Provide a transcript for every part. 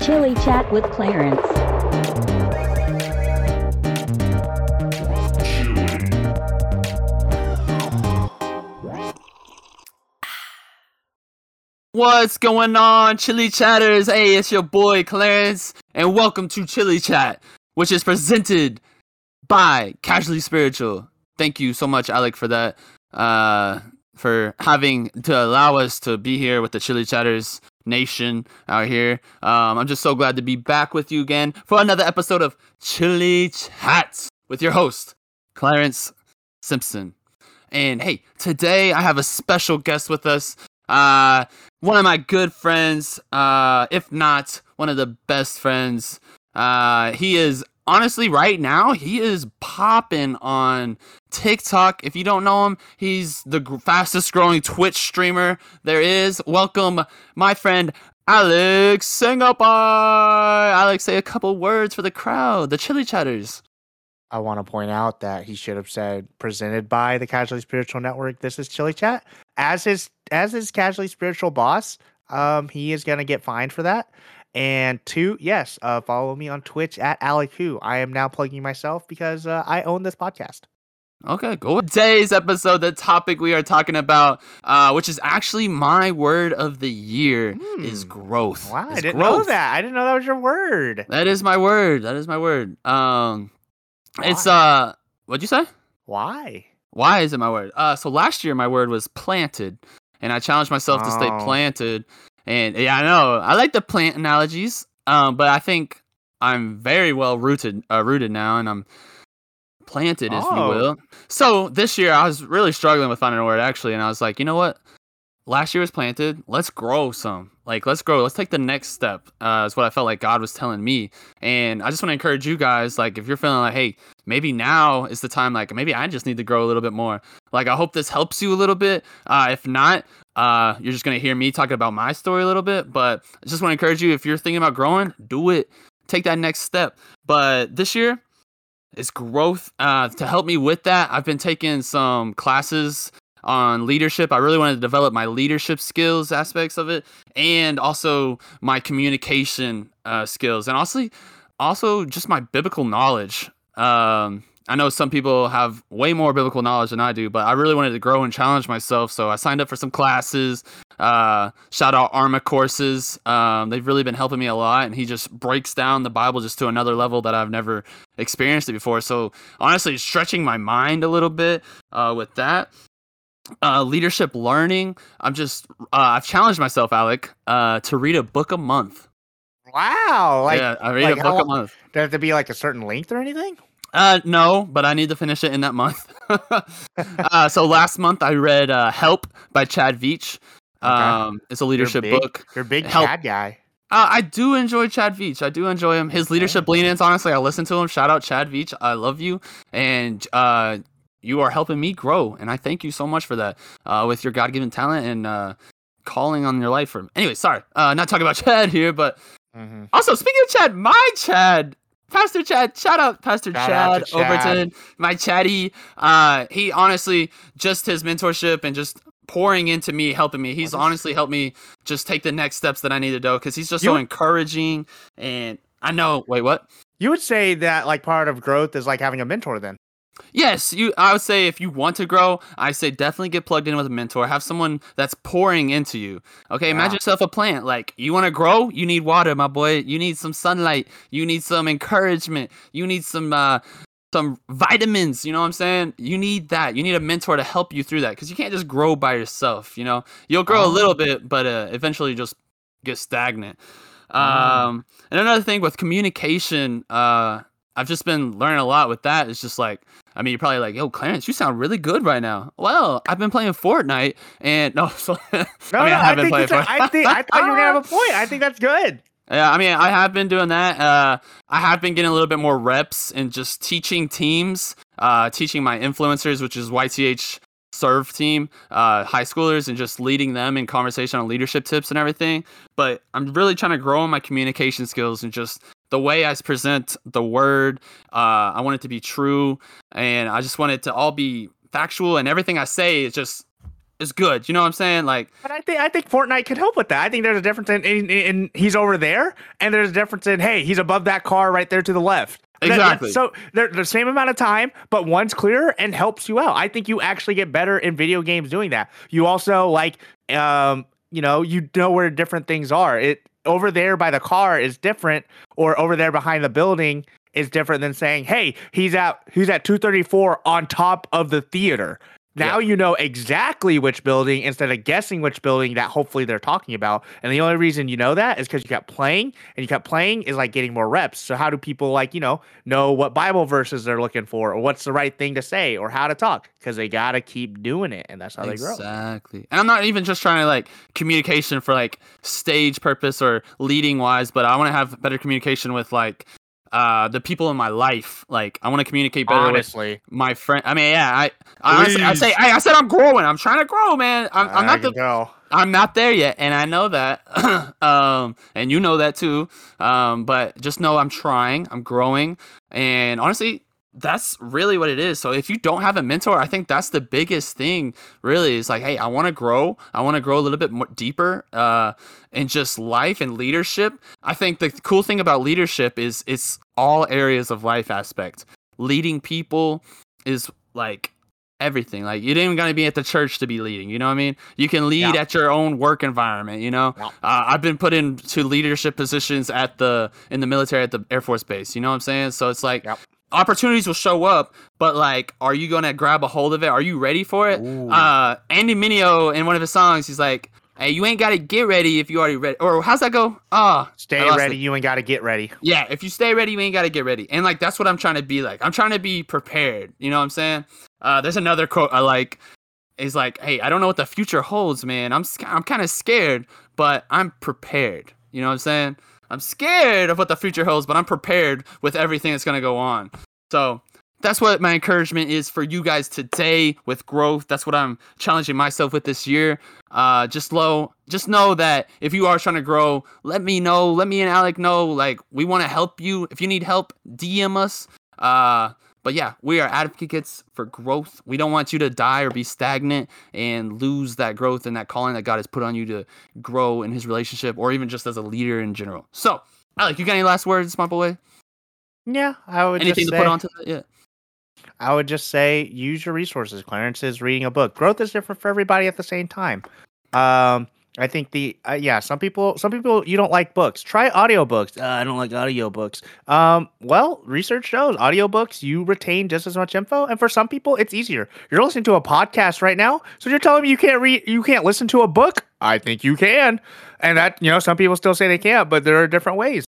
Chili Chat with Clarence. What's going on, Chili Chatters? Hey, it's your boy Clarence, and welcome to Chili Chat, which is presented by Casually Spiritual. Thank you so much, Alec, for that. Uh, for having to allow us to be here with the Chili Chatters nation out here. Um, I'm just so glad to be back with you again for another episode of Chili Chats with your host, Clarence Simpson. And hey, today I have a special guest with us. Uh, one of my good friends, uh, if not one of the best friends. Uh, he is honestly right now he is popping on TikTok. If you don't know him, he's the fastest growing Twitch streamer there is. Welcome, my friend Alex Singapore. Alex, say a couple words for the crowd, the Chili Chatters. I want to point out that he should have said presented by the Casually Spiritual Network. This is Chili Chat. As his as his casually spiritual boss, um, he is gonna get fined for that. And two, yes, uh, follow me on Twitch at Alec Who. I am now plugging myself because uh, I own this podcast. Okay, go. Today's episode, the topic we are talking about, uh, which is actually my word of the year, is Hmm. growth. Wow, I didn't know that. I didn't know that was your word. That is my word. That is my word. Um, it's Why? uh, what'd you say? Why? Why is it my word? Uh, so last year my word was planted, and I challenged myself to stay Oh. planted. And yeah, I know I like the plant analogies. Um, but I think I'm very well rooted, uh, rooted now, and I'm planted, if you Oh. will. So this year I was really struggling with finding a word actually, and I was like, you know what? Last year was planted. Let's grow some. Like, let's grow. Let's take the next step. Uh, is what I felt like God was telling me. And I just want to encourage you guys. Like, if you're feeling like, hey, maybe now is the time. Like, maybe I just need to grow a little bit more. Like, I hope this helps you a little bit. Uh, if not, uh, you're just gonna hear me talking about my story a little bit. But I just want to encourage you. If you're thinking about growing, do it. Take that next step. But this year, it's growth. Uh, to help me with that, I've been taking some classes on leadership. I really wanted to develop my leadership skills aspects of it, and also my communication uh, skills, and also, also just my biblical knowledge. Um, I know some people have way more biblical knowledge than I do, but I really wanted to grow and challenge myself. So I signed up for some classes. Uh, shout out Arma courses. Um, they've really been helping me a lot, and he just breaks down the Bible just to another level that I've never experienced it before. So honestly, stretching my mind a little bit uh, with that. Uh, leadership learning. I'm just uh, I've challenged myself, Alec, uh, to read a book a month. Wow. Like, yeah, I read like a how book a month. does it have to be like a certain length or anything? Uh, no, but I need to finish it in that month. uh, so last month I read uh, "Help" by Chad Veach. Okay. Um, it's a leadership big. book. You're a big Help. Chad guy. Uh, I do enjoy Chad Veach. I do enjoy him. His leadership lean-ins, honestly, I listen to him. Shout out Chad Veach. I love you, and uh, you are helping me grow, and I thank you so much for that. Uh, with your God-given talent and uh, calling on your life. For anyway, sorry, uh, not talking about Chad here, but Mm-hmm. also speaking of Chad, my Chad. Pastor Chad, shout out Pastor Shout Chad, out Chad. Overton, my Chatty. Uh, he honestly just his mentorship and just pouring into me, helping me. He's honestly helped me just take the next steps that I need to do because he's just You- so encouraging. And I know, wait, what? You would say that like part of growth is like having a mentor then. Yes, you. I would say if you want to grow, I say definitely get plugged in with a mentor. Have someone that's pouring into you. Okay, imagine yourself a plant. Like you want to grow, you need water, my boy. You need some sunlight. You need some encouragement. You need some uh, some vitamins. You know what I'm saying? You need that. You need a mentor to help you through that because you can't just grow by yourself. You know, you'll grow a Oh. little bit, but uh, eventually you just get stagnant. Mm. Um, and another thing with communication, uh, I've just been learning a lot with that. It's just like, I mean, you're probably like, yo, Clarence, you sound really good right now. Well, I've been playing Fortnite, and no, so, No, I mean, no, I I, been think playing a- I think I thought you were gonna have a point. I think that's good. Yeah, I mean, I have been doing that. Uh, I have been getting a little bit more reps and just teaching teams, uh, teaching my influencers, which is YTH serve team, uh, high schoolers, and just leading them in conversation on leadership tips and everything. But I'm really trying to grow on my communication skills and just the way I present the word. Uh, I want it to be true, and I just want it to all be factual, and everything I say is just is good. You know what I'm saying? Like, But I think I think Fortnite could help with that. I think there's a difference in, in, in he's over there, and there's a difference in hey, he's above that car right there to the left. Exactly. so they're the same amount of time, but one's clearer and helps you out. I think you actually get better in video games doing that. You also like, um, you know, you know where different things are. It over there by the car is different, or over there behind the building is different than saying, hey, he's at he's at 234 on top of the theater. Now you know exactly which building instead of guessing which building that hopefully they're talking about. And the only reason you know that is because you kept playing and you kept playing is like getting more reps. So how do people like, you know, know what Bible verses they're looking for or what's the right thing to say or how to talk? Because they gotta keep doing it and that's how they grow. Exactly. And I'm not even just trying to like communication for like stage purpose or leading wise, but I want to have better communication with like uh the people in my life. Like I want to communicate better with Honestly. my friend. I mean, yeah, I I, honestly, I say I, I said I'm growing. I'm trying to grow, man. I'm, I'm not the tell. I'm not there yet, and I know that. um, and you know that too. Um, but just know I'm trying. I'm growing, and honestly, that's really what it is. So if you don't have a mentor, I think that's the biggest thing. Really, is like, hey, I want to grow. I want to grow a little bit more deeper uh, in just life and leadership. I think the cool thing about leadership is it's all areas of life aspect. Leading people is like everything. Like you didn't even gotta be at the church to be leading. You know what I mean? You can lead Yeah. at your own work environment. You know, Yeah. uh, I've been put into leadership positions at the in the military at the Air Force Base. You know what I'm saying? So it's like Yep. Opportunities will show up, but like, are you gonna grab a hold of it? Are you ready for it? Ooh. Uh, Andy Mineo in one of his songs, he's like. Hey, you ain't gotta get ready if you already ready. Or how's that go? Ah, Stay ready, it. you ain't gotta get ready. Yeah, if you stay ready, you ain't gotta get ready. And like that's what I'm trying to be like. I'm trying to be prepared. You know what I'm saying? Uh, there's another quote I like. Is like, hey, I don't know what the future holds, man. I'm I'm kind of scared, but I'm prepared. You know what I'm saying? I'm scared of what the future holds, but I'm prepared with everything that's gonna go on. So that's what my encouragement is for you guys today with growth. That's what I'm challenging myself with this year. Uh, just low, just know that if you are trying to grow, let me know. Let me and Alec know. Like we want to help you. If you need help, DM us. Uh, but yeah, we are advocates for growth. We don't want you to die or be stagnant and lose that growth and that calling that God has put on you to grow in His relationship or even just as a leader in general. So, Alec, you got any last words, my boy? Yeah, I would Anything just to say, put onto that? Yeah. I would just say use your resources. Clarence is reading a book. Growth is different for everybody at the same time. Um, I think the uh, yeah, some people some people you don't like books. Try audiobooks. Uh, I don't like audiobooks. Um, well, research shows audiobooks you retain just as much info, and for some people it's easier. You're listening to a podcast right now, so you're telling me you can't read, you can't listen to a book. I think you can, and that you know some people still say they can't, but there are different ways.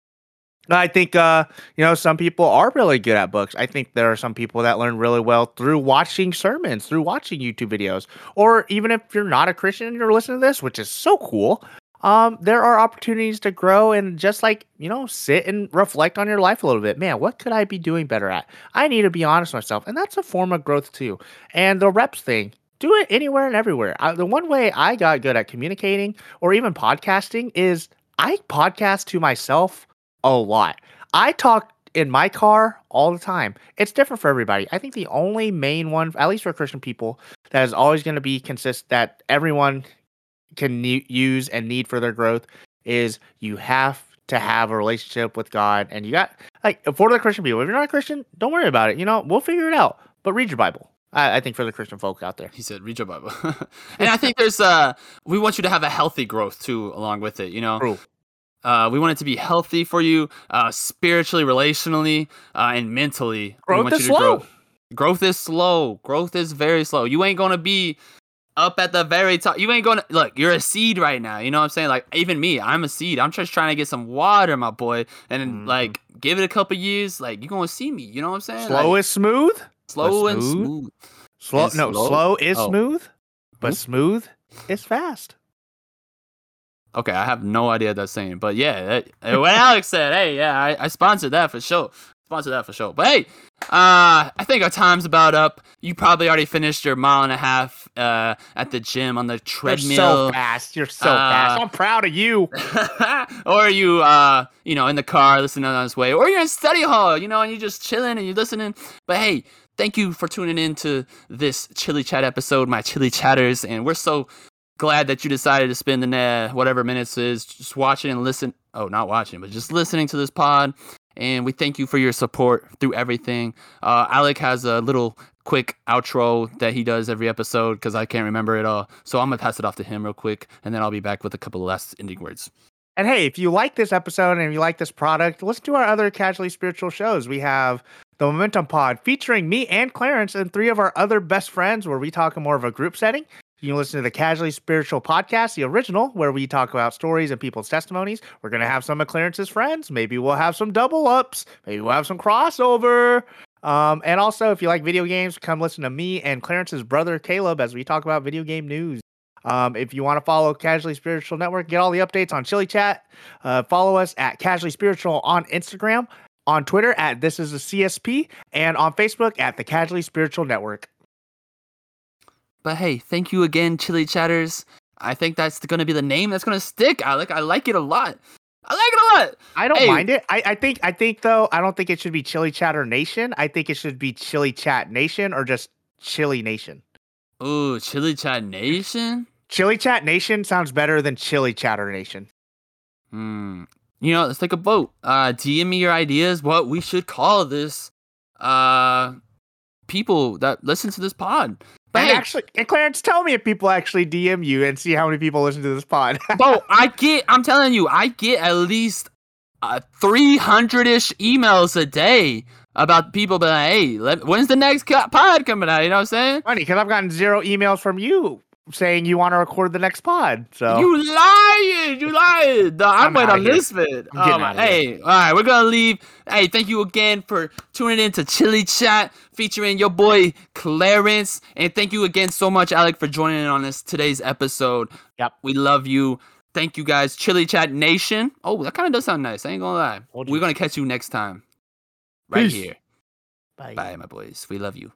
I think uh, you know some people are really good at books. I think there are some people that learn really well through watching sermons, through watching YouTube videos, or even if you're not a Christian and you're listening to this, which is so cool. Um, there are opportunities to grow and just like you know sit and reflect on your life a little bit. Man, what could I be doing better at? I need to be honest with myself, and that's a form of growth too. And the reps thing, do it anywhere and everywhere. I, the one way I got good at communicating or even podcasting is I podcast to myself a lot. I talk in my car all the time. It's different for everybody. I think the only main one, at least for Christian people, that is always going to be consist that everyone can ne- use and need for their growth is you have to have a relationship with God, and you got like for the Christian people. If you're not a Christian, don't worry about it. You know, we'll figure it out. But read your Bible. I, I think for the Christian folk out there. He said, "Read your Bible," and I think there's uh, we want you to have a healthy growth too, along with it. You know, True. Uh, we want it to be healthy for you, uh, spiritually, relationally, uh, and mentally. Growth is you to grow. slow. Growth is slow. Growth is very slow. You ain't gonna be up at the very top. You ain't gonna look. You're a seed right now. You know what I'm saying? Like even me, I'm a seed. I'm just trying to get some water, my boy, and then Mhm. like give it a couple years. Like you gonna see me. You know what I'm saying? Slow like, is smooth. slow but and smooth. smooth. Slow, Is no, slow? slow is Oh. smooth, but Hmm? smooth is fast. Okay, I have no idea what that's saying, but yeah, that, what Alex said, hey, yeah, I, I sponsored that for sure. Sponsored that for sure. But hey, uh, I think our time's about up. You probably already finished your mile and a half uh, at the gym on the treadmill. You're so fast. You're so Uh, fast. I'm proud of you. or you uh you know in the car listening on this way or you're in study hall you know and you're just chilling and you're listening but hey thank you for tuning in to this Chili Chat episode, my Chili Chatters. And we're so glad that you decided to spend the uh, whatever minutes is just watching and listen. Oh, not watching, but just listening to this pod. And we thank you for your support through everything. Uh, Alec has a little quick outro that he does every episode because I can't remember it all. So I'm gonna pass it off to him real quick, and then I'll be back with a couple of last ending words. And hey, if you like this episode and you like this product, listen to our other casually spiritual shows. We have the Momentum Pod featuring me and Clarence and three of our other best friends, where we talk in more of a group setting. You can listen to the Casually Spiritual podcast, the original, where we talk about stories and people's testimonies. We're going to have some of Clarence's friends. Maybe we'll have some double ups. Maybe we'll have some crossover. Um, and also, if you like video games, come listen to me and Clarence's brother Caleb as we talk about video game news. Um, if you want to follow Casually Spiritual Network, get all the updates on Chili Chat. Uh, follow us at Casually Spiritual on Instagram, on Twitter at This Is a CSP, and on Facebook at the Casually Spiritual Network. But hey, thank you again, Chili Chatters. I think that's going to be the name that's going to stick. I like I like it a lot. I like it a lot. I don't Hey. mind it. I, I think I think though I don't think it should be Chili Chatter Nation. I think it should be Chili Chat Nation or just Chili Nation. Ooh, Chili Chat Nation. Chili Chat Nation sounds better than Chili Chatter Nation. Hmm. You know, let's take a vote. Uh, DM me your ideas. What we should call this. Uh, people that listen to this pod. But and hey, actually, Clarence, tell me if people actually DM you and see how many people listen to this pod. bro, I get. I'm telling you, I get at least uh, 300 ish emails a day about people being like, "Hey, let, when's the next pod coming out?" You know what I'm saying? Funny, because I've gotten zero emails from you saying you want to record the next pod. So You lying! You lying! No, I'm, I'm oh, on this my- here. hey, all right, we're gonna leave. Hey, thank you again for tuning in to Chili Chat featuring your boy Clarence, and thank you again so much, Alec, for joining in on this today's episode. Yep. we love you. Thank you guys, Chili Chat Nation. Oh, that kind of does sound nice. I ain't gonna lie. We're you. gonna catch you next time, right Peace. here. Bye. Bye, my boys. We love you.